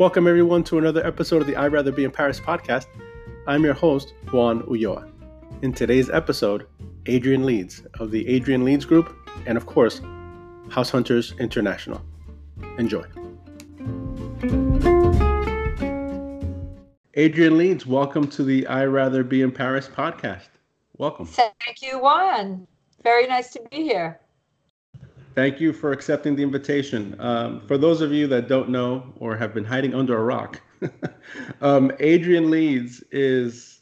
Welcome, everyone, to another episode of the I'd Rather Be in Paris podcast. I'm your host, Juan Ulloa. In today's episode, Adrian Leeds of the Adrian Leeds Group, and of course, House Hunters International. Enjoy. Adrian Leeds, welcome to the I Rather Be in Paris podcast. Welcome. Thank you, Juan. Very nice to be here. Thank you for accepting the invitation. Um, for those of you that don't know or have been hiding under a rock, um, Adrian Leeds is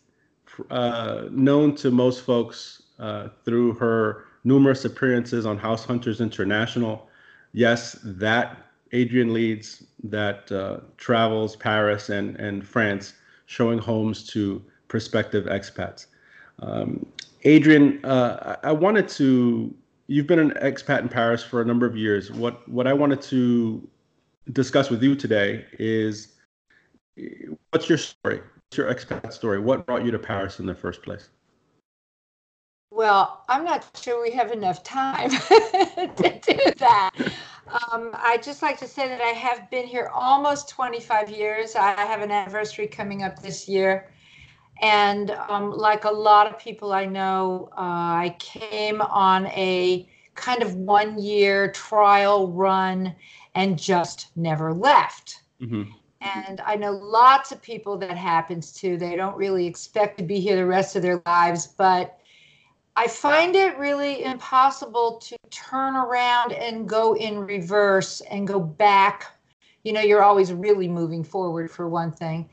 uh, known to most folks uh, through her numerous appearances on House Hunters International. Yes, that Adrian Leeds that uh, travels Paris and, and France showing homes to prospective expats. Um, Adrian, uh, I wanted to you've been an expat in Paris for a number of years. What what I wanted to discuss with you today is what's your story? What's your expat story? What brought you to Paris in the first place? Well, I'm not sure we have enough time to do that. Um, I just like to say that I have been here almost 25 years. I have an anniversary coming up this year. And um, like a lot of people I know, uh, I came on a kind of one year trial run and just never left. Mm-hmm. And I know lots of people that happens to. They don't really expect to be here the rest of their lives, but I find it really impossible to turn around and go in reverse and go back. You know, you're always really moving forward for one thing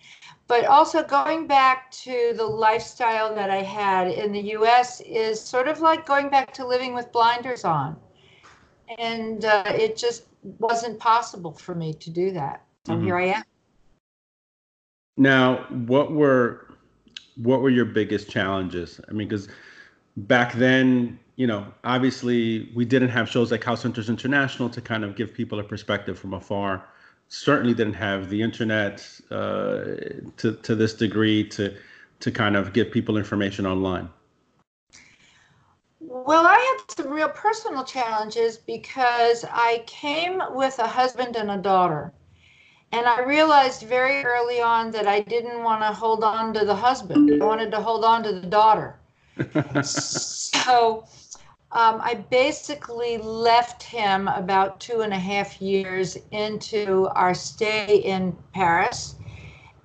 but also going back to the lifestyle that I had in the US is sort of like going back to living with blinders on. And uh, it just wasn't possible for me to do that. So mm-hmm. here I am. Now, what were what were your biggest challenges? I mean, because back then, you know, obviously we didn't have shows like House Hunters International to kind of give people a perspective from afar certainly didn't have the internet uh, to to this degree to to kind of give people information online. Well, I had some real personal challenges because I came with a husband and a daughter. And I realized very early on that I didn't want to hold on to the husband. I wanted to hold on to the daughter. so um, I basically left him about two and a half years into our stay in Paris.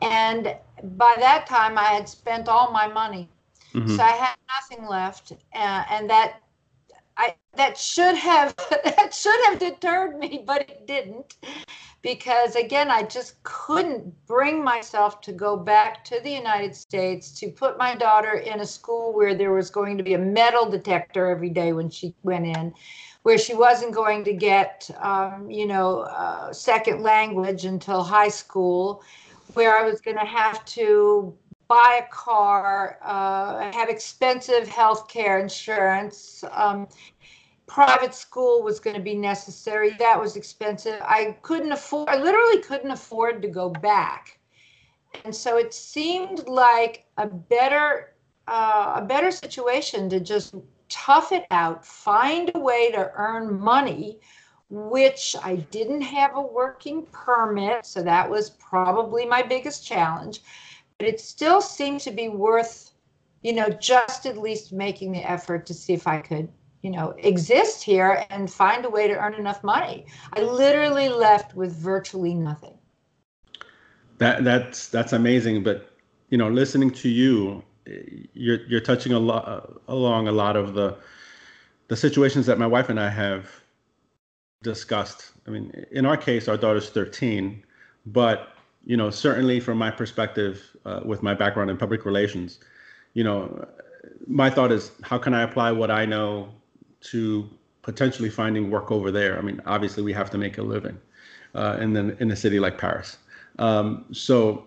And by that time, I had spent all my money. Mm-hmm. So I had nothing left. Uh, and that I that should have that should have deterred me, but it didn't. Because again i just couldn't bring myself to go back to the united states to put my daughter in a school where there was going to be a metal detector every day when she went in where she wasn't going to get um, you know uh, second language until high school where i was going to have to buy a car uh, have expensive health care insurance um, private school was going to be necessary. That was expensive. I couldn't afford, I literally couldn't afford to go back. And so it seemed like a better, uh, a better situation to just tough it out, find a way to earn money, which I didn't have a working permit. So that was probably my biggest challenge. But it still seemed to be worth, you know, just at least making the effort to see if I could you know, exist here and find a way to earn enough money. I literally left with virtually nothing. That that's that's amazing. But you know, listening to you, you're you're touching a lot along a lot of the the situations that my wife and I have discussed. I mean, in our case, our daughter's 13, but you know, certainly from my perspective, uh, with my background in public relations, you know, my thought is, how can I apply what I know to potentially finding work over there. I mean, obviously we have to make a living uh, in the in a city like Paris. Um, so,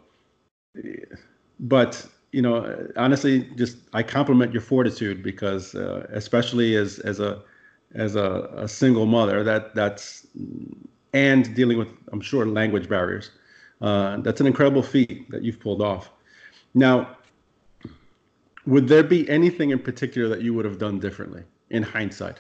but you know, honestly, just I compliment your fortitude because, uh, especially as as a as a, a, single mother, that that's and dealing with I'm sure language barriers. Uh, that's an incredible feat that you've pulled off. Now, would there be anything in particular that you would have done differently? in hindsight?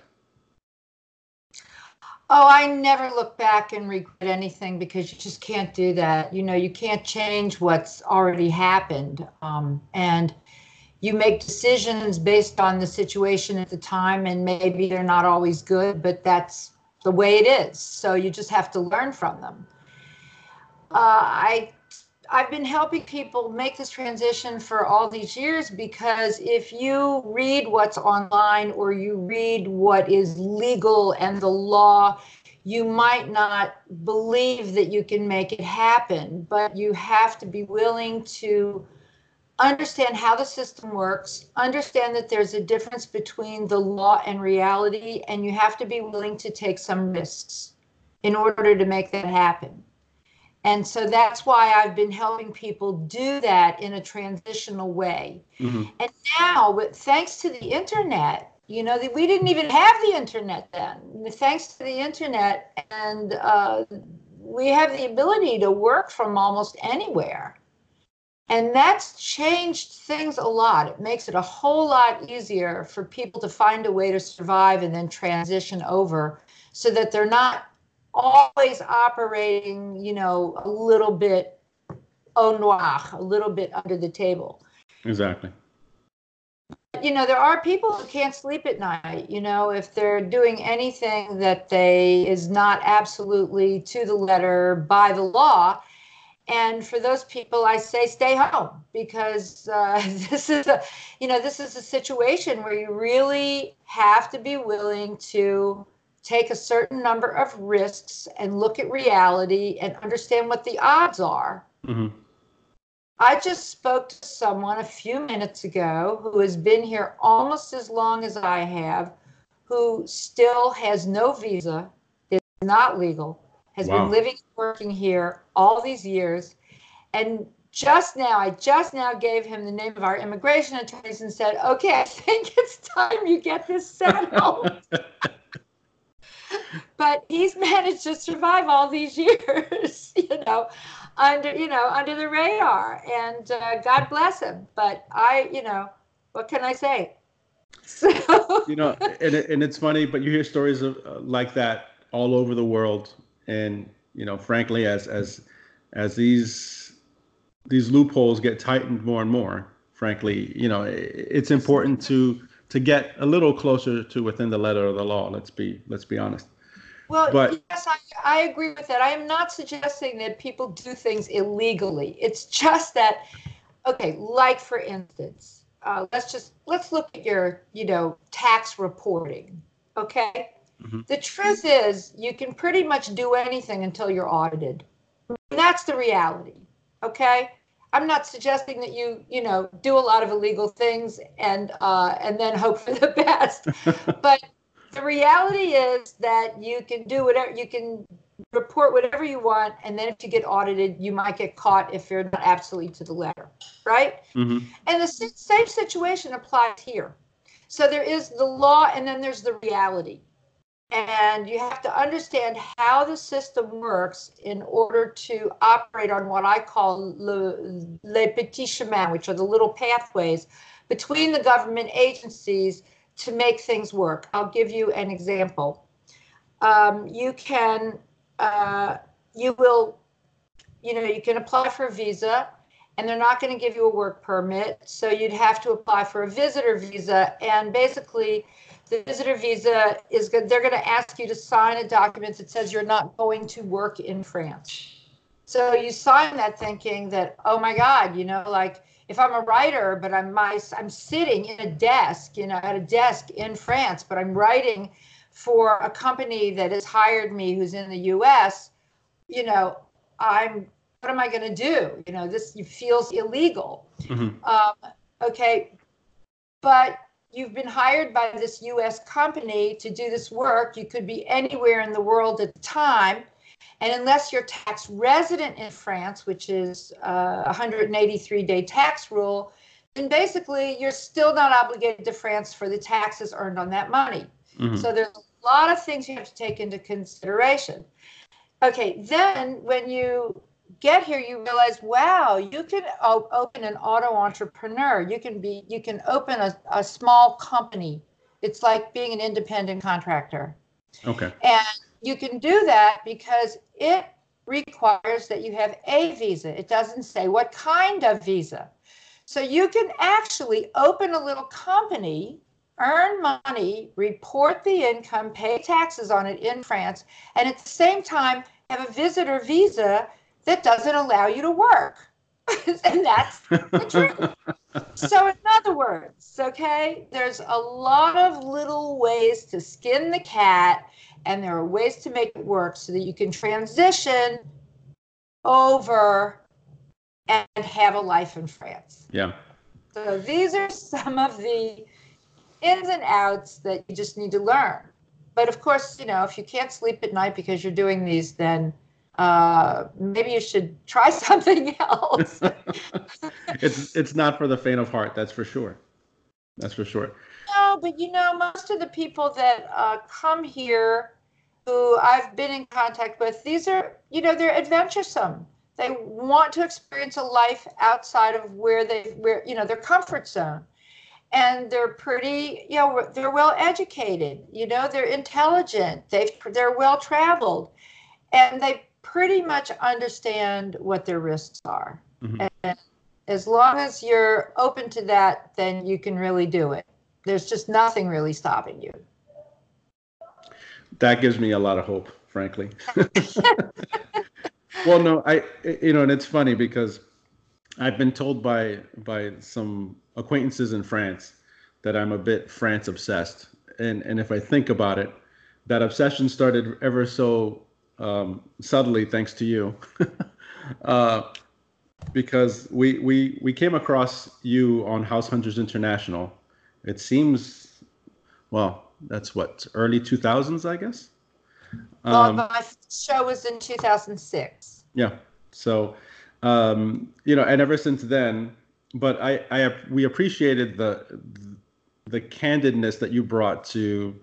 Oh, I never look back and regret anything because you just can't do that. You know, you can't change what's already happened. Um, and you make decisions based on the situation at the time, and maybe they're not always good, but that's the way it is. So you just have to learn from them. Uh, I I've been helping people make this transition for all these years because if you read what's online or you read what is legal and the law, you might not believe that you can make it happen, but you have to be willing to understand how the system works, understand that there's a difference between the law and reality, and you have to be willing to take some risks in order to make that happen. And so that's why I've been helping people do that in a transitional way. Mm-hmm. And now, with, thanks to the internet, you know, we didn't even have the internet then. Thanks to the internet, and uh, we have the ability to work from almost anywhere. And that's changed things a lot. It makes it a whole lot easier for people to find a way to survive and then transition over so that they're not always operating, you know, a little bit au noir, a little bit under the table. Exactly. You know, there are people who can't sleep at night, you know, if they're doing anything that they is not absolutely to the letter by the law. And for those people, I say stay home because uh, this is a, you know, this is a situation where you really have to be willing to take a certain number of risks and look at reality and understand what the odds are. Mm-hmm. I just spoke to someone a few minutes ago who has been here almost as long as I have, who still has no visa, is not legal, has wow. been living and working here all these years. And just now, I just now gave him the name of our immigration attorneys and said, okay, I think it's time you get this settled. but he's managed to survive all these years, you know, under you know under the radar, and uh, God bless him. But I, you know, what can I say? So. you know, and and it's funny, but you hear stories of uh, like that all over the world, and you know, frankly, as as as these these loopholes get tightened more and more, frankly, you know, it's important to to get a little closer to within the letter of the law. Let's be let's be honest. Well, but, yes, I, I agree with that. I am not suggesting that people do things illegally. It's just that, okay, like for instance, uh, let's just let's look at your you know tax reporting. Okay, mm-hmm. the truth is you can pretty much do anything until you're audited. And that's the reality. Okay, I'm not suggesting that you, you know, do a lot of illegal things and uh, and then hope for the best. but the reality is that you can do whatever you can report whatever you want, and then if you get audited, you might get caught if you're not absolutely to the letter, right? Mm-hmm. And the same situation applies here. So there is the law, and then there's the reality and you have to understand how the system works in order to operate on what I call le, les petits chemins, which are the little pathways between the government agencies to make things work. I'll give you an example. Um, you can, uh, you will, you know, you can apply for a visa and they're not going to give you a work permit. So you'd have to apply for a visitor visa. And basically, the visitor visa is good. They're going to ask you to sign a document that says you're not going to work in France. So you sign that thinking that, oh my God, you know, like if I'm a writer, but I'm my I'm sitting in a desk, you know, at a desk in France, but I'm writing for a company that has hired me who's in the US, you know, I'm what am I going to do? You know, this feels illegal. Mm-hmm. Um, okay, but you've been hired by this US company to do this work. You could be anywhere in the world at the time. And unless you're tax resident in France, which is uh, a 183 day tax rule, then basically you're still not obligated to France for the taxes earned on that money. Mm-hmm. So there's a lot of things you have to take into consideration. Okay, then when you get here, you realize, wow, you can op- open an auto entrepreneur. You can be, you can open a, a small company. It's like being an independent contractor. Okay. And you can do that because it requires that you have a visa. It doesn't say what kind of visa. So you can actually open a little company, earn money, report the income, pay taxes on it in France, and at the same time have a visitor visa that doesn't allow you to work. and that's the truth. so, in other words, okay, there's a lot of little ways to skin the cat, and there are ways to make it work so that you can transition over and have a life in France. Yeah. So, these are some of the ins and outs that you just need to learn. But of course, you know, if you can't sleep at night because you're doing these, then uh, maybe you should try something else. it's it's not for the faint of heart, that's for sure. That's for sure. No, but you know, most of the people that uh, come here, who I've been in contact with, these are you know they're adventuresome. They want to experience a life outside of where they where you know their comfort zone and they're pretty you know they're well educated you know they're intelligent they've they're well traveled and they pretty much understand what their risks are. Mm-hmm. And as long as you're open to that, then you can really do it. There's just nothing really stopping you. That gives me a lot of hope, frankly. well, no, I, you know, and it's funny because I've been told by by some acquaintances in France that I'm a bit France obsessed, and and if I think about it, that obsession started ever so um, subtly thanks to you, uh, because we we we came across you on House Hunters International. It seems, well, that's what early two thousands, I guess. Um, well, my show was in two thousand six. Yeah, so um, you know, and ever since then, but I I we appreciated the the candidness that you brought to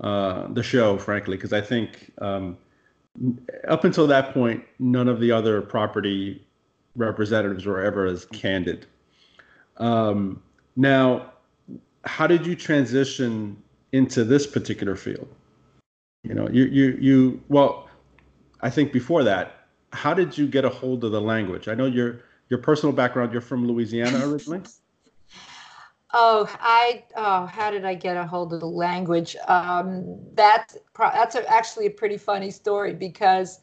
uh, the show, frankly, because I think um, up until that point, none of the other property representatives were ever as candid. Um, now, how did you transition into this particular field? You know, you you you well, I think before that, how did you get a hold of the language? I know your your personal background. You're from Louisiana originally. Oh, I oh, how did I get a hold of the language? Um, that that's a, actually a pretty funny story because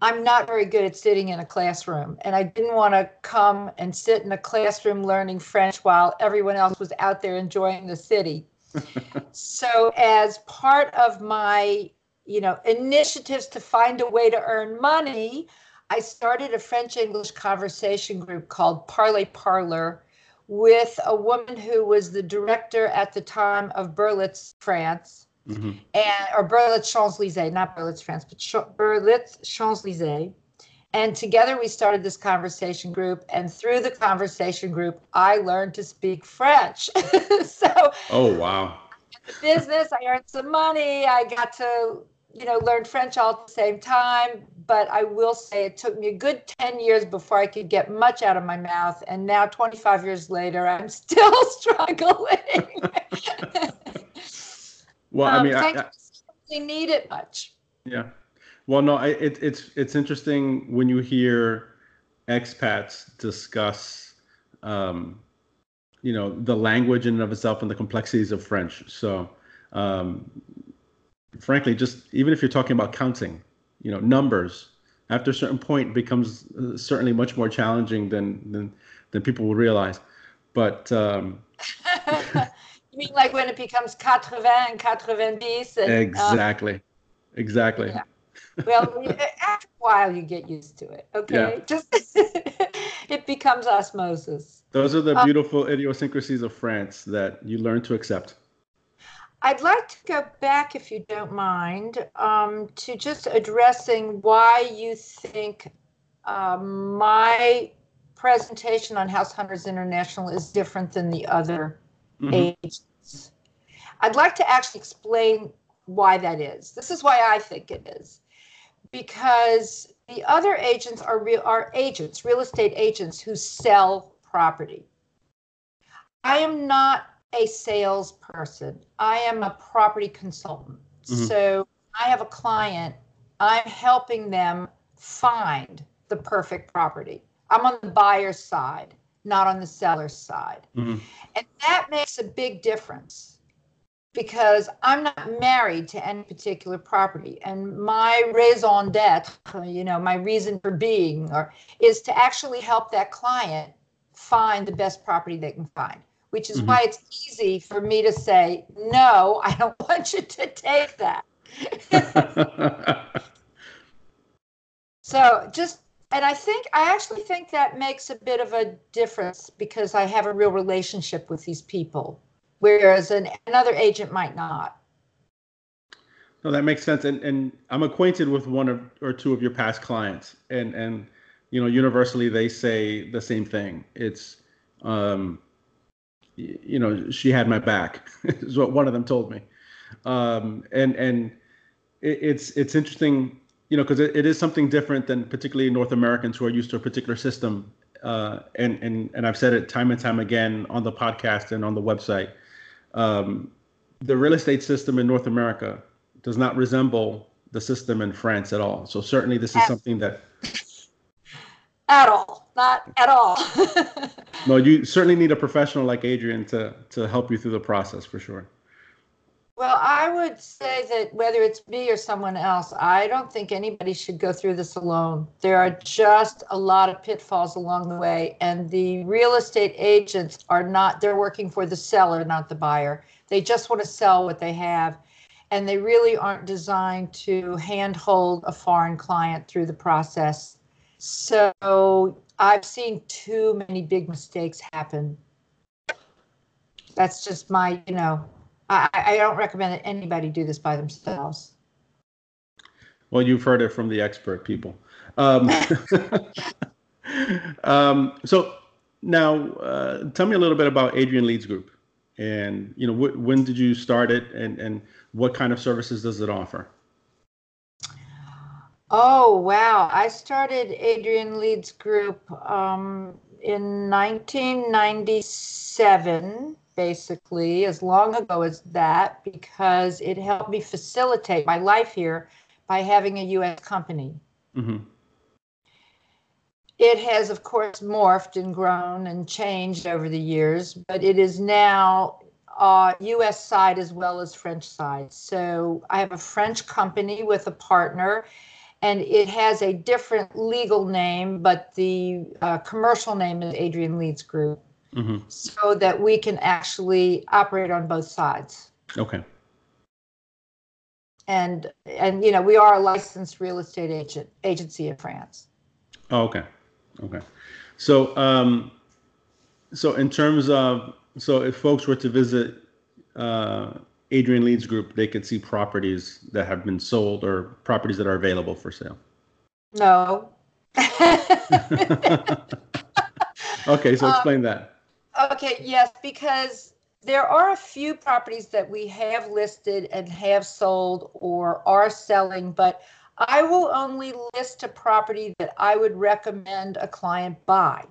I'm not very good at sitting in a classroom, and I didn't want to come and sit in a classroom learning French while everyone else was out there enjoying the city. so, as part of my you know initiatives to find a way to earn money, I started a French English conversation group called Parler Parlor with a woman who was the director at the time of Berlitz, France, mm-hmm. and or Berlitz Champs Elysees, not Berlitz France, but Ch- Berlitz Champs Elysees. And together we started this conversation group, and through the conversation group, I learned to speak French. so, oh wow! business, I earned some money. I got to you know, learn French all at the same time, but I will say it took me a good 10 years before I could get much out of my mouth. And now, 25 years later, I'm still struggling. well, I mean, um, I, I need it much. Yeah. Well, no, I, it, it's it's interesting when you hear expats discuss, um, you know, the language in and of itself and the complexities of French. So, um, frankly, just even if you're talking about counting, you know, numbers, after a certain point becomes uh, certainly much more challenging than than than people will realize. But um, mean like when it becomes 80 and 90 and, exactly, um, exactly. Yeah. Well, after a while, you get used to it. Okay, yeah. just it becomes osmosis. Those are the um, beautiful um, idiosyncrasies of France that you learn to accept. I'd like to go back, if you don't mind, um, to just addressing why you think uh, my presentation on House Hunters International is different than the other mm-hmm. agents. I'd like to actually explain why that is. This is why I think it is. Because the other agents are real are agents, real estate agents who sell property. I am not a salesperson. I am a property consultant. Mm-hmm. So I have a client, I'm helping them find the perfect property. I'm on the buyer's side, not on the seller's side. Mhm. And that makes a big difference because I'm not married to any particular property. And my raison d'etre, you know, my reason for being or, is to actually help that client find the best property they can find, which is Mhm. why it's easy for me to say, no, I don't want you to take that. So just, and I think, I actually think that makes a bit of a difference because I have a real relationship with these people, whereas an, another agent might not. No, that makes sense. And and I'm acquainted with one of or two of your past clients, and and you know, universally they say the same thing. It's um, you know, she had my back, is what one of them told me. Um, and and it, it's it's interesting, you know, because it, it is something different than particularly North Americans who are used to a particular system. Uh, and and and I've said it time and time again on the podcast and on the website. Um, the real estate system in North America does not resemble the system in France at all. So certainly this is something that At all, not at all. no, you certainly need a professional like Adrian to to help you through the process for sure. Well, I would say that whether it's me or someone else, I don't think anybody should go through this alone. There are just a lot of pitfalls along the way, and the real estate agents are not, they're working for the seller, not the buyer. They just want to sell what they have, and they really aren't designed to handhold a foreign client through the process. So I've seen too many big mistakes happen. That's just my, you know, I, I don't recommend that anybody do this by themselves. Well, you've heard it from the expert people. Um, um, so now, uh, tell me a little bit about Adrian Leeds Group, and you know, wh- when did you start it, and and what kind of services does it offer? Oh, wow. I started Adrian Leeds Group um, in 1997, basically, as long ago as that, because it helped me facilitate my life here by having a U.S. company. hmm It has, of course, morphed and grown and changed over the years, but it is now uh, U.S. side as well as French side. So I have a French company with a partner, and it has a different legal name, but the uh, commercial name is Adrian Leeds Group, hmm so that we can actually operate on both sides. Okay. And and you know we are a licensed real estate agent agency in France. Oh, okay. Okay. So, um, so in terms of, so if folks were to visit uh, Adrian Leeds Group, they could see properties that have been sold or properties that are available for sale. No. Okay, so Um, explain that. Okay, yes, because there are a few properties that we have listed and have sold or are selling, but I will only list a property that I would recommend a client buy.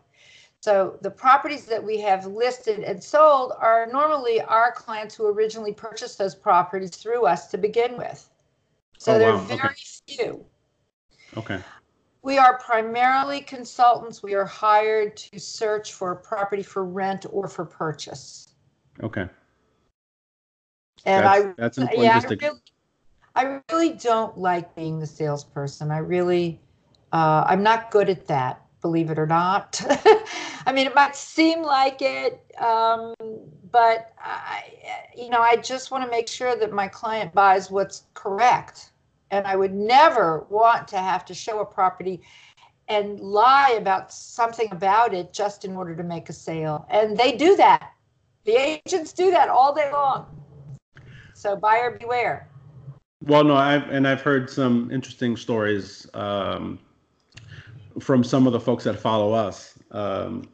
So the properties that we have listed and sold are normally our clients who originally purchased those properties through us to begin with. So Oh, they're wow, okay. very few. Okay. We are primarily consultants. We are hired to search for a property for rent or for purchase. Okay. And that's, I, that's important. yeah, I really, I really don't like being the salesperson. I really, uh, I'm not good at that, believe it or not. I mean, it might seem like it, um, but I, you know, I just want to make sure that my client buys what's correct. And I would never want to have to show a property and lie about something about it just in order to make a sale. And they do that. The agents do that all day long. So buyer beware. Well, no, I've and I've heard some interesting stories um, from some of the folks that follow us um,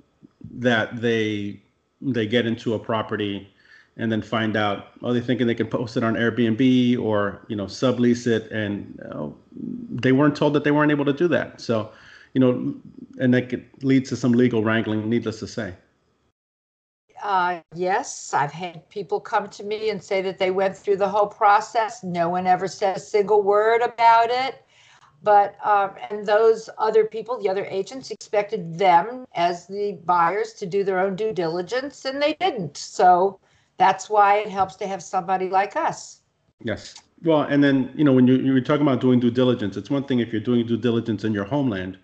that they they get into a property and then find out oh they're thinking they can post it on Airbnb or you know sublease it and uh, they weren't told that they weren't able to do that. So you know, and that could lead to some legal wrangling. Needless to say. uh, yes, I've had people come to me and say that they went through the whole process. No one ever said a single word about it. But, um, and those other people, the other agents, expected them as the buyers to do their own due diligence, and they didn't. So that's why it helps to have somebody like us. Yes. Well, and then, you know, when you, you're talking about doing due diligence, it's one thing if you're doing due diligence in your homeland,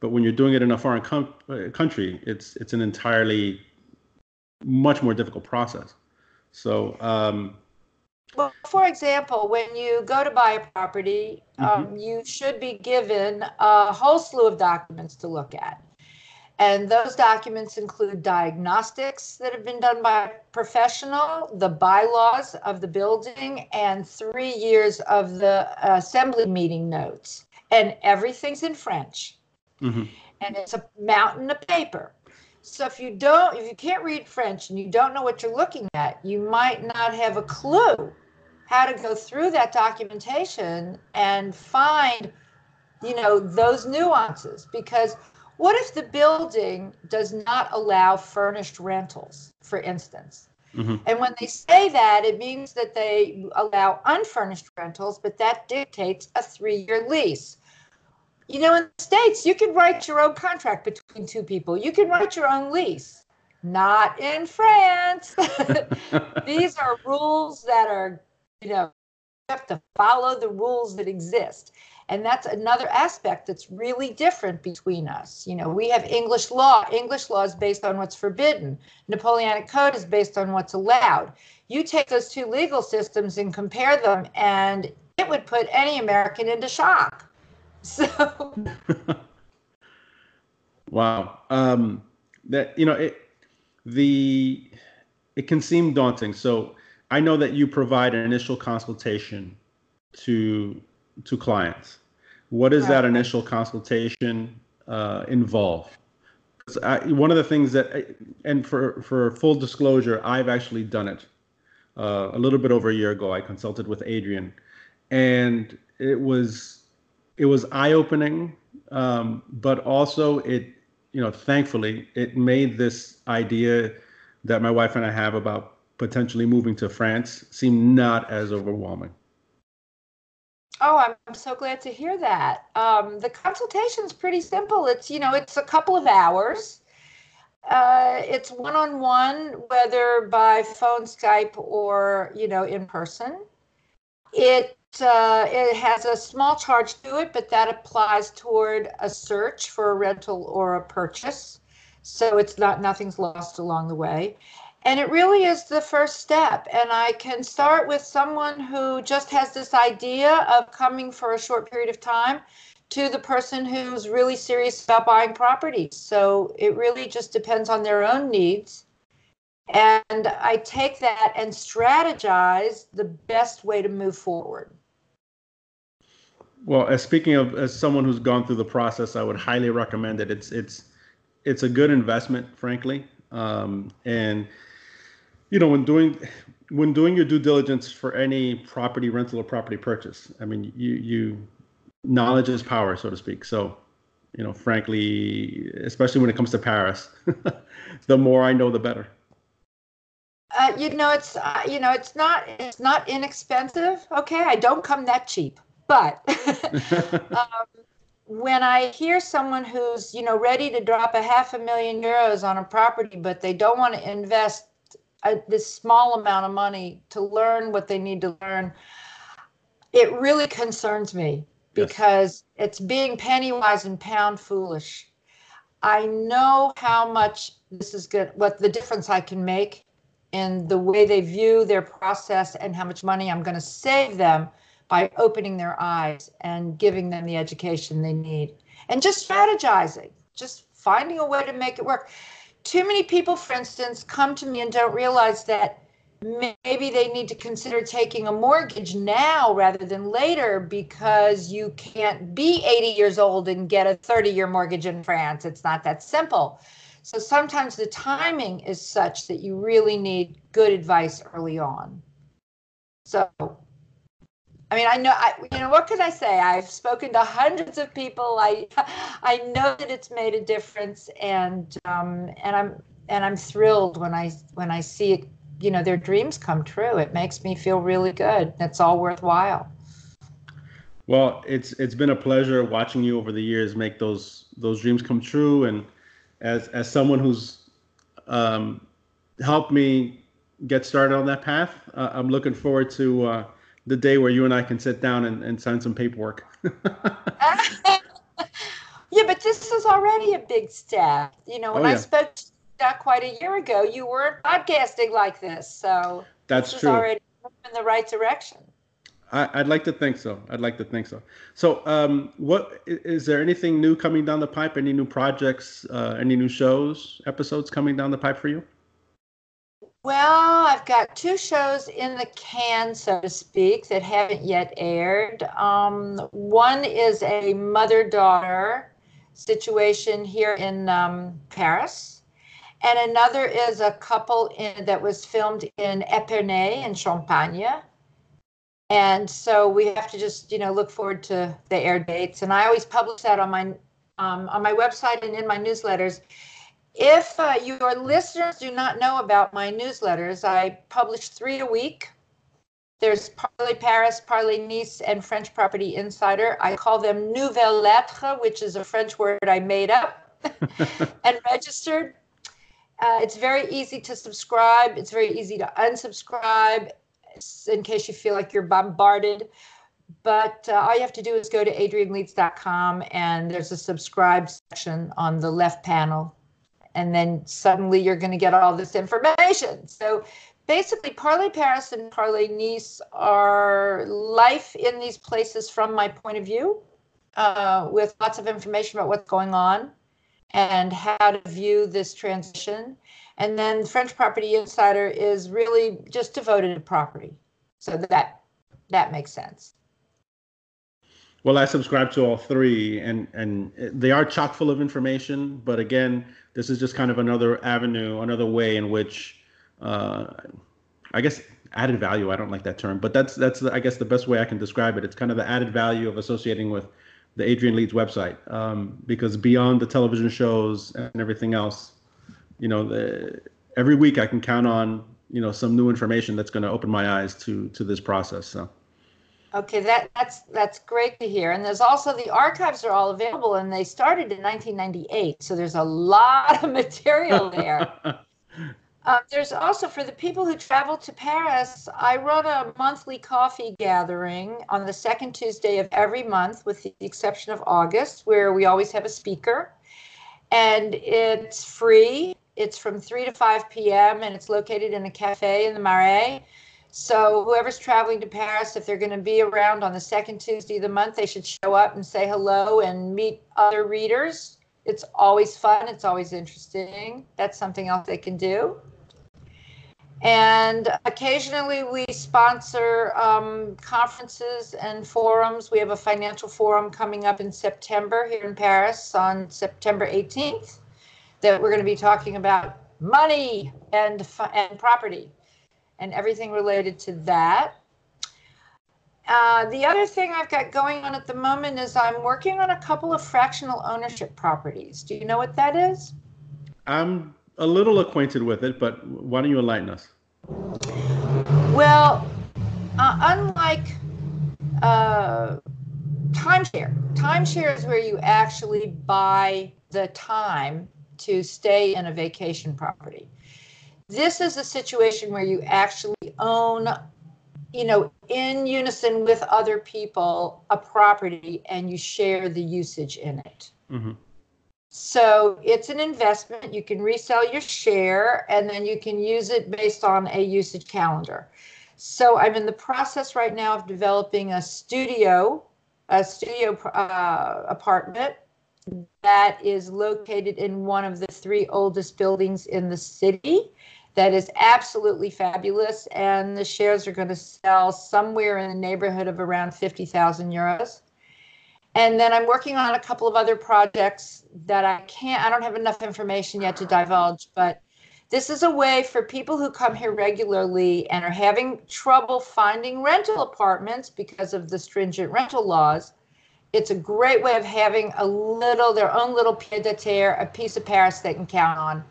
but when you're doing it in a foreign com- uh, country, it's it's an entirely much more difficult process. So, um, well, for example, when you go to buy a property, mm-hmm. um, you should be given a whole slew of documents to look at. And those documents include diagnostics that have been done by a professional, the bylaws of the building, and three years of the assembly meeting notes. And everything's in French. Mm-hmm. And it's a mountain of paper. So if you don't, if you can't read French and you don't know what you're looking at, you might not have a clue how to go through that documentation and find, you know, those nuances. Because what if the building does not allow furnished rentals, for instance? Mm-hmm. And when they say that, it means that they allow unfurnished rentals, but that dictates a three year lease. You know, in the States, you can write your own contract between two people, you can write your own lease. Not in France. These are rules that are, you know, you have to follow the rules that exist. And that's another aspect that's really different between us. You know, we have English law. English law is based on what's forbidden. Napoleonic Code is based on what's allowed. You take those two legal systems and compare them, and it would put any American into shock. So. wow. Um, that you know it, the it can seem daunting. So I know that you provide an initial consultation to to clients. What does that initial consultation uh, involve? I, one of the things that, and for for full disclosure, I've actually done it uh, a little bit over a year ago. I consulted with Adrian, and it was it was eye opening, um, but also it, you know, thankfully it made this idea that my wife and I have about potentially moving to France seem not as overwhelming. Oh, I'm so glad to hear that. Um, the consultation is pretty simple. It's you know, it's a couple of hours. Uh, it's one on one, whether by phone, Skype, or you know, in person. It uh, it has a small charge to it, but that applies toward a search for a rental or a purchase. So it's not nothing's lost along the way. And it really is the first step. And I can start with someone who just has this idea of coming for a short period of time to the person who's really serious about buying properties. So it really just depends on their own needs and I take that and strategize the best way to move forward. Well, as speaking of as someone who's gone through the process, I would highly recommend it. It's it's it's a good investment, frankly. Um, and you know, when doing when doing your due diligence for any property rental or property purchase, I mean, you you knowledge is power, so to speak. So, you know, frankly, especially when it comes to Paris, the more I know, the better. Uh, you know, it's uh, you know, it's not it's not inexpensive. Okay, I don't come that cheap, but um, when I hear someone who's you know ready to drop a half a million euros on a property, but they don't want to invest a, this small amount of money to learn what they need to learn, it really concerns me because yes. it's being penny wise and pound foolish. I know how much this is good, what the difference I can make in the way they view their process and how much money I'm going to save them by opening their eyes and giving them the education they need and just strategizing, just finding a way to make it work. Too many people, for instance, come to me and don't realize that maybe they need to consider taking a mortgage now rather than later because you can't be 80 years old and get a 30 year mortgage in France. It's not that simple. So sometimes the timing is such that you really need good advice early on. So, I mean, I know, I, you know, what can I say? I've spoken to hundreds of people. I, I know that it's made a difference, and um, and I'm and I'm thrilled when I when I see it, you know, their dreams come true. It makes me feel really good. It's all worthwhile. Well, it's it's been a pleasure watching you over the years make those those dreams come true, and as as someone who's um, helped me get started on that path, uh, I'm looking forward to uh, the day where you and I can sit down and, and sign some paperwork. yeah, but this is already a big step. You know, when oh, yeah. I spoke not quite a year ago, you weren't podcasting like this, so that's true. Already in the right direction. I, would like to think so. I'd like to think so. So, um, what is there anything new coming down the pipe? Any new projects? Uh, any new shows, episodes coming down the pipe for you? Well, I've got two shows in the can, so to speak, that haven't yet aired. Um, one is a mother-daughter situation here in um, Paris, and another is a couple in, that was filmed in Epernay in Champagne. And so we have to just you know look forward to the air dates. And i always publish that on my um, on my website and in my newsletters if uh, your listeners do not know about my newsletters i publish three a week there's Parler Paris, Parler Nice, and French Property Insider. I call them Nouvellettres, which is a French word I made up and registered. Uh, it's very easy to subscribe. It's very easy to unsubscribe in case you feel like you're bombarded. But uh, all you have to do is go to adrianleeds.com and there's a subscribe section on the left panel. And then suddenly you're going to get all this information. So basically, Parler Paris and Parler Nice are life in these places from my point of view, uh, with lots of information about what's going on and how to view this transition. And then French Property Insider is really just devoted to property. So that that makes sense. Well, I subscribe to all three, and and they are chock full of information. But again, this is just kind of another avenue, another way in which, uh, I guess, added value. I don't like that term, but that's that's I guess the best way I can describe it. It's kind of the added value of associating with the Adrian Leeds website, um, because beyond the television shows and everything else, you know, the, every week I can count on you know some new information that's going to open my eyes to to this process. So. Okay, that that's that's great to hear. And there's also the archives are all available, and they started in 1998, so there's a lot of material there. uh, there's also for the people who travel to Paris, I run a monthly coffee gathering on the second Tuesday of every month, with the exception of August, where we always have a speaker, and it's free. It's from 3 to 5 p.m. and it's located in a cafe in the Marais. So whoever's traveling to Paris, if they're going to be around on the second Tuesday of the month, they should show up and say hello and meet other readers. It's always fun. It's always interesting. That's something else they can do. And occasionally we sponsor um, conferences and forums. We have a financial forum coming up in September here in Paris on September 18th that we're going to be talking about money and and property and everything related to that. Uh, the other thing I've got going on at the moment is I'm working on a couple of fractional ownership properties. Do you know what that is? I'm a little acquainted with it, but why don't you enlighten us? Well, uh, unlike uh, timeshare, timeshare is where you actually buy the time to stay in a vacation property. This is a situation where you actually own, you know, in unison with other people, a property and you share the usage in it. Mm-hmm. So it's an investment. You can resell your share and then you can use it based on a usage calendar. So I'm in the process right now of developing a studio, a studio uh, apartment that is located in one of the three oldest buildings in the city. That is absolutely fabulous. And the shares are going to sell somewhere in the neighborhood of around 50,000 euros. And then I'm working on a couple of other projects that I can't, I don't have enough information yet to divulge, but this is a way for people who come here regularly and are having trouble finding rental apartments because of the stringent rental laws it's a great way of having a little their own little pied a terre, a piece of Paris they can count on,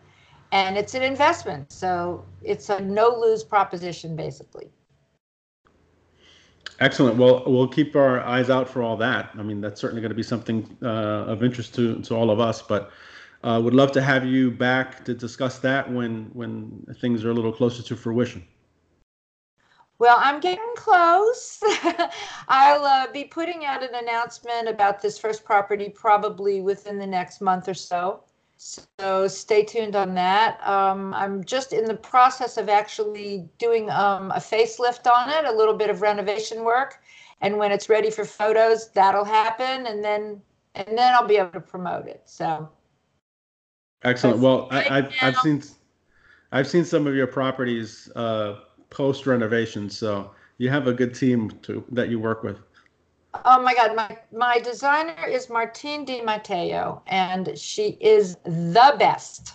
and it's an investment. So it's a no lose proposition, basically. Excellent. Well, we'll keep our eyes out for all that. I mean, that's certainly going to be something uh, of interest to, to all of us, but uh, would love to have you back to discuss that when when things are a little closer to fruition. Well, I'm getting close. I'll uh, be putting out an announcement about this first property probably within the next month or so. So stay tuned on that. Um, I'm just in the process of actually doing um, a facelift on it, a little bit of renovation work, and when it's ready for photos, that'll happen, and then and then I'll be able to promote it. So excellent. Well, I, have I've seen I've seen some of your properties uh, post renovation, so you have a good team to that you work with. Oh my God, my my designer is Martine Di Matteo, and she is the best.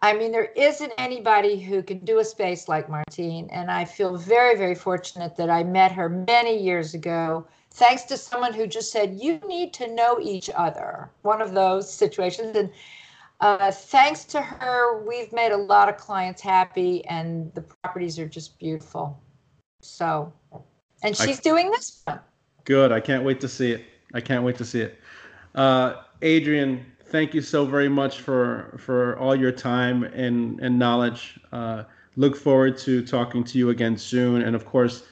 I mean, there isn't anybody who can do a space like Martine, and I feel very, very fortunate that I met her many years ago, thanks to someone who just said, "You need to know each other." One of those situations, and uh, thanks to her, we've made a lot of clients happy, and the properties are just beautiful. So, and she's I- doing this one. Good. I can't wait to see it. I can't wait to see it. Uh, Adrian, thank you so very much for for all your time and and knowledge. Uh, look forward to talking to you again soon, and of course,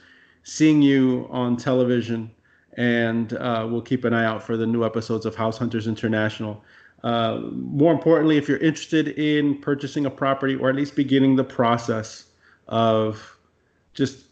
seeing you on television. And uh, we'll keep an eye out for the new episodes of House Hunters International. Uh, more importantly, if you're interested in purchasing a property or at least beginning the process of just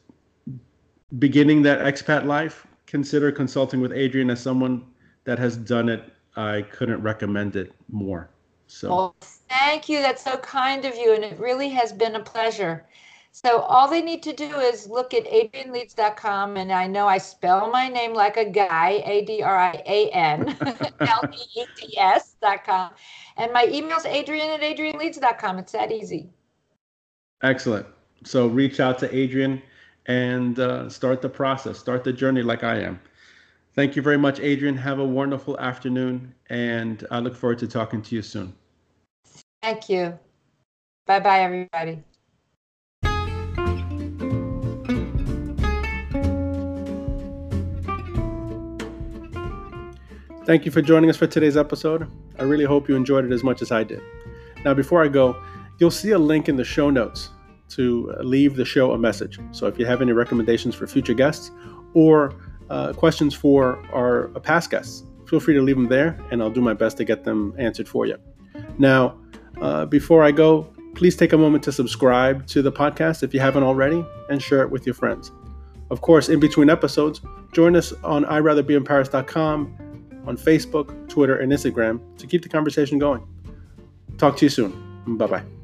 beginning that expat life, consider consulting with Adrian as someone that has done it. I couldn't recommend it more. So well, thank you. That's so kind of you. And it really has been a pleasure. So all they need to do is look at adrianleeds.com. And I know I spell my name like a guy, A D R I A N L E E D S.com. And my email's adrian at adrianleeds.com. It's that easy. Excellent. So reach out to Adrian and uh, start the process, start the journey like I am. Thank you very much, Adrian. Have a wonderful afternoon, and I look forward to talking to you soon. Thank you. Bye bye, everybody. Thank you for joining us for today's episode. I really hope you enjoyed it as much as I did. Now, before I go, you'll see a link in the show notes to leave the show a message. So if you have any recommendations for future guests or uh, questions for our past guests, feel free to leave them there and I'll do my best to get them answered for you. Now, uh, before I go, please take a moment to subscribe to the podcast if you haven't already and share it with your friends. Of course, in between episodes, join us on IRatherBeInParis.com, on Facebook, Twitter, and Instagram to keep the conversation going. Talk to you soon. Bye bye.